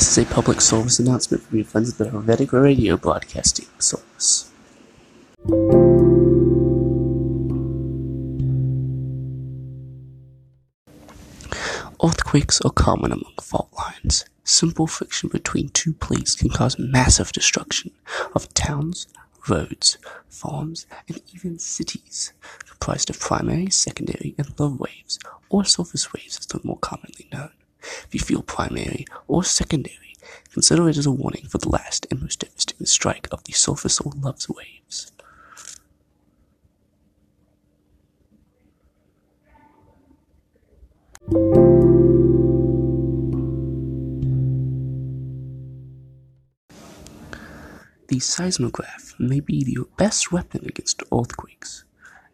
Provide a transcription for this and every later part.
This is a public service announcement from your friends at the Helvetic Radio Broadcasting Service. Earthquakes are common among fault lines. Simple friction between two plates can cause massive destruction of towns, roads, farms, and even cities, comprised of primary, secondary, and Love waves, or surface waves as they're more commonly known. If you feel primary or secondary, consider it as a warning for the last and most devastating strike of the surface or love's waves. The seismograph may be your best weapon against earthquakes,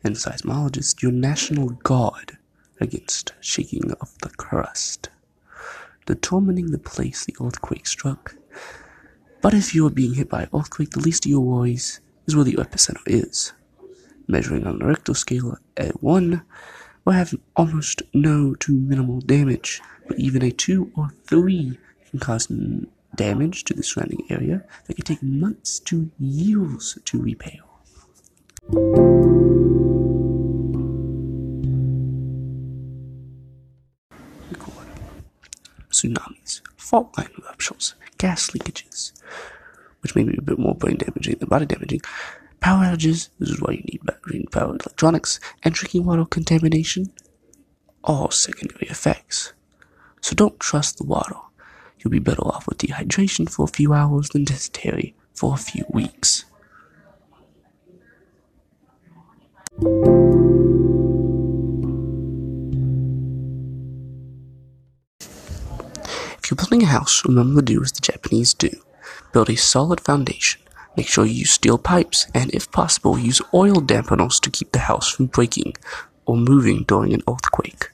and seismologists your national guard against shaking of the crust, determining the place the earthquake struck. But if you are being hit by an earthquake, the least of your worries is where the epicenter is. Measuring on a Richter scale at 1 will have almost no to minimal damage, but even a 2 or 3 can cause damage to the surrounding area that can take months to years to repair. Tsunamis, fault line ruptures, gas leakages, which may be a bit more brain damaging than body damaging. Power outages, this is why you need battery powered electronics, and drinking water contamination, all secondary effects. So don't trust the water You'll be better off with dehydration for a few hours than dysentery for a few weeks. Building a house, remember to do as the Japanese do. Build a solid foundation. Make sure you use steel pipes, and if possible, use oil dampeners to keep the house from breaking or moving during an earthquake.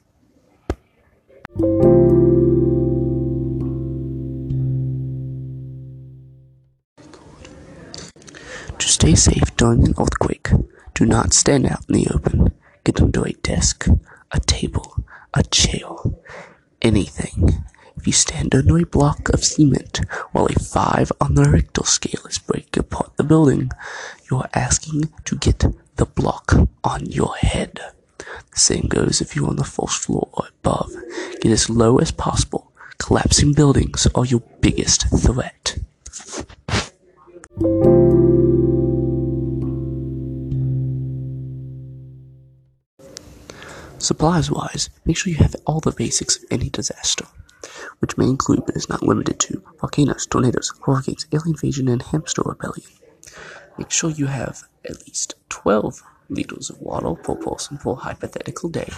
To stay safe during an earthquake. Do not stand out in the open. Get under a desk, a table, a chair, anything. If you stand under a block of cement while a 5 on the Richter scale is breaking apart the building, you are asking to get the block on your head. The same goes if you're on the first floor or above. Get as low as possible. Collapsing buildings are your biggest threat. Supplies wise, make sure you have all the basics of any disaster, which may include but is not limited to volcanoes, tornadoes, hurricanes, alien invasion, and hamster rebellion. Make sure you have at least 12 liters of water per person per hypothetical day,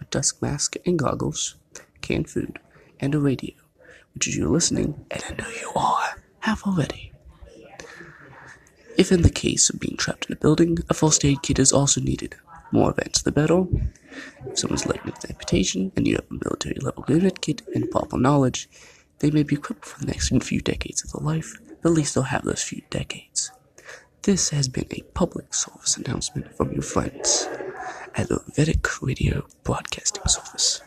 a dust mask and goggles, canned food, and a radio, which is you're listening, and I know you are, have already. If in the case of being trapped in a building, a first aid kit is also needed. More events the better. If someone's late with amputation and you have a military level unit kit and proper knowledge, they may be equipped for the next few decades of their life, but at least they'll have those few decades. This has been a public service announcement from your friends at the Vedic Radio Broadcasting Service.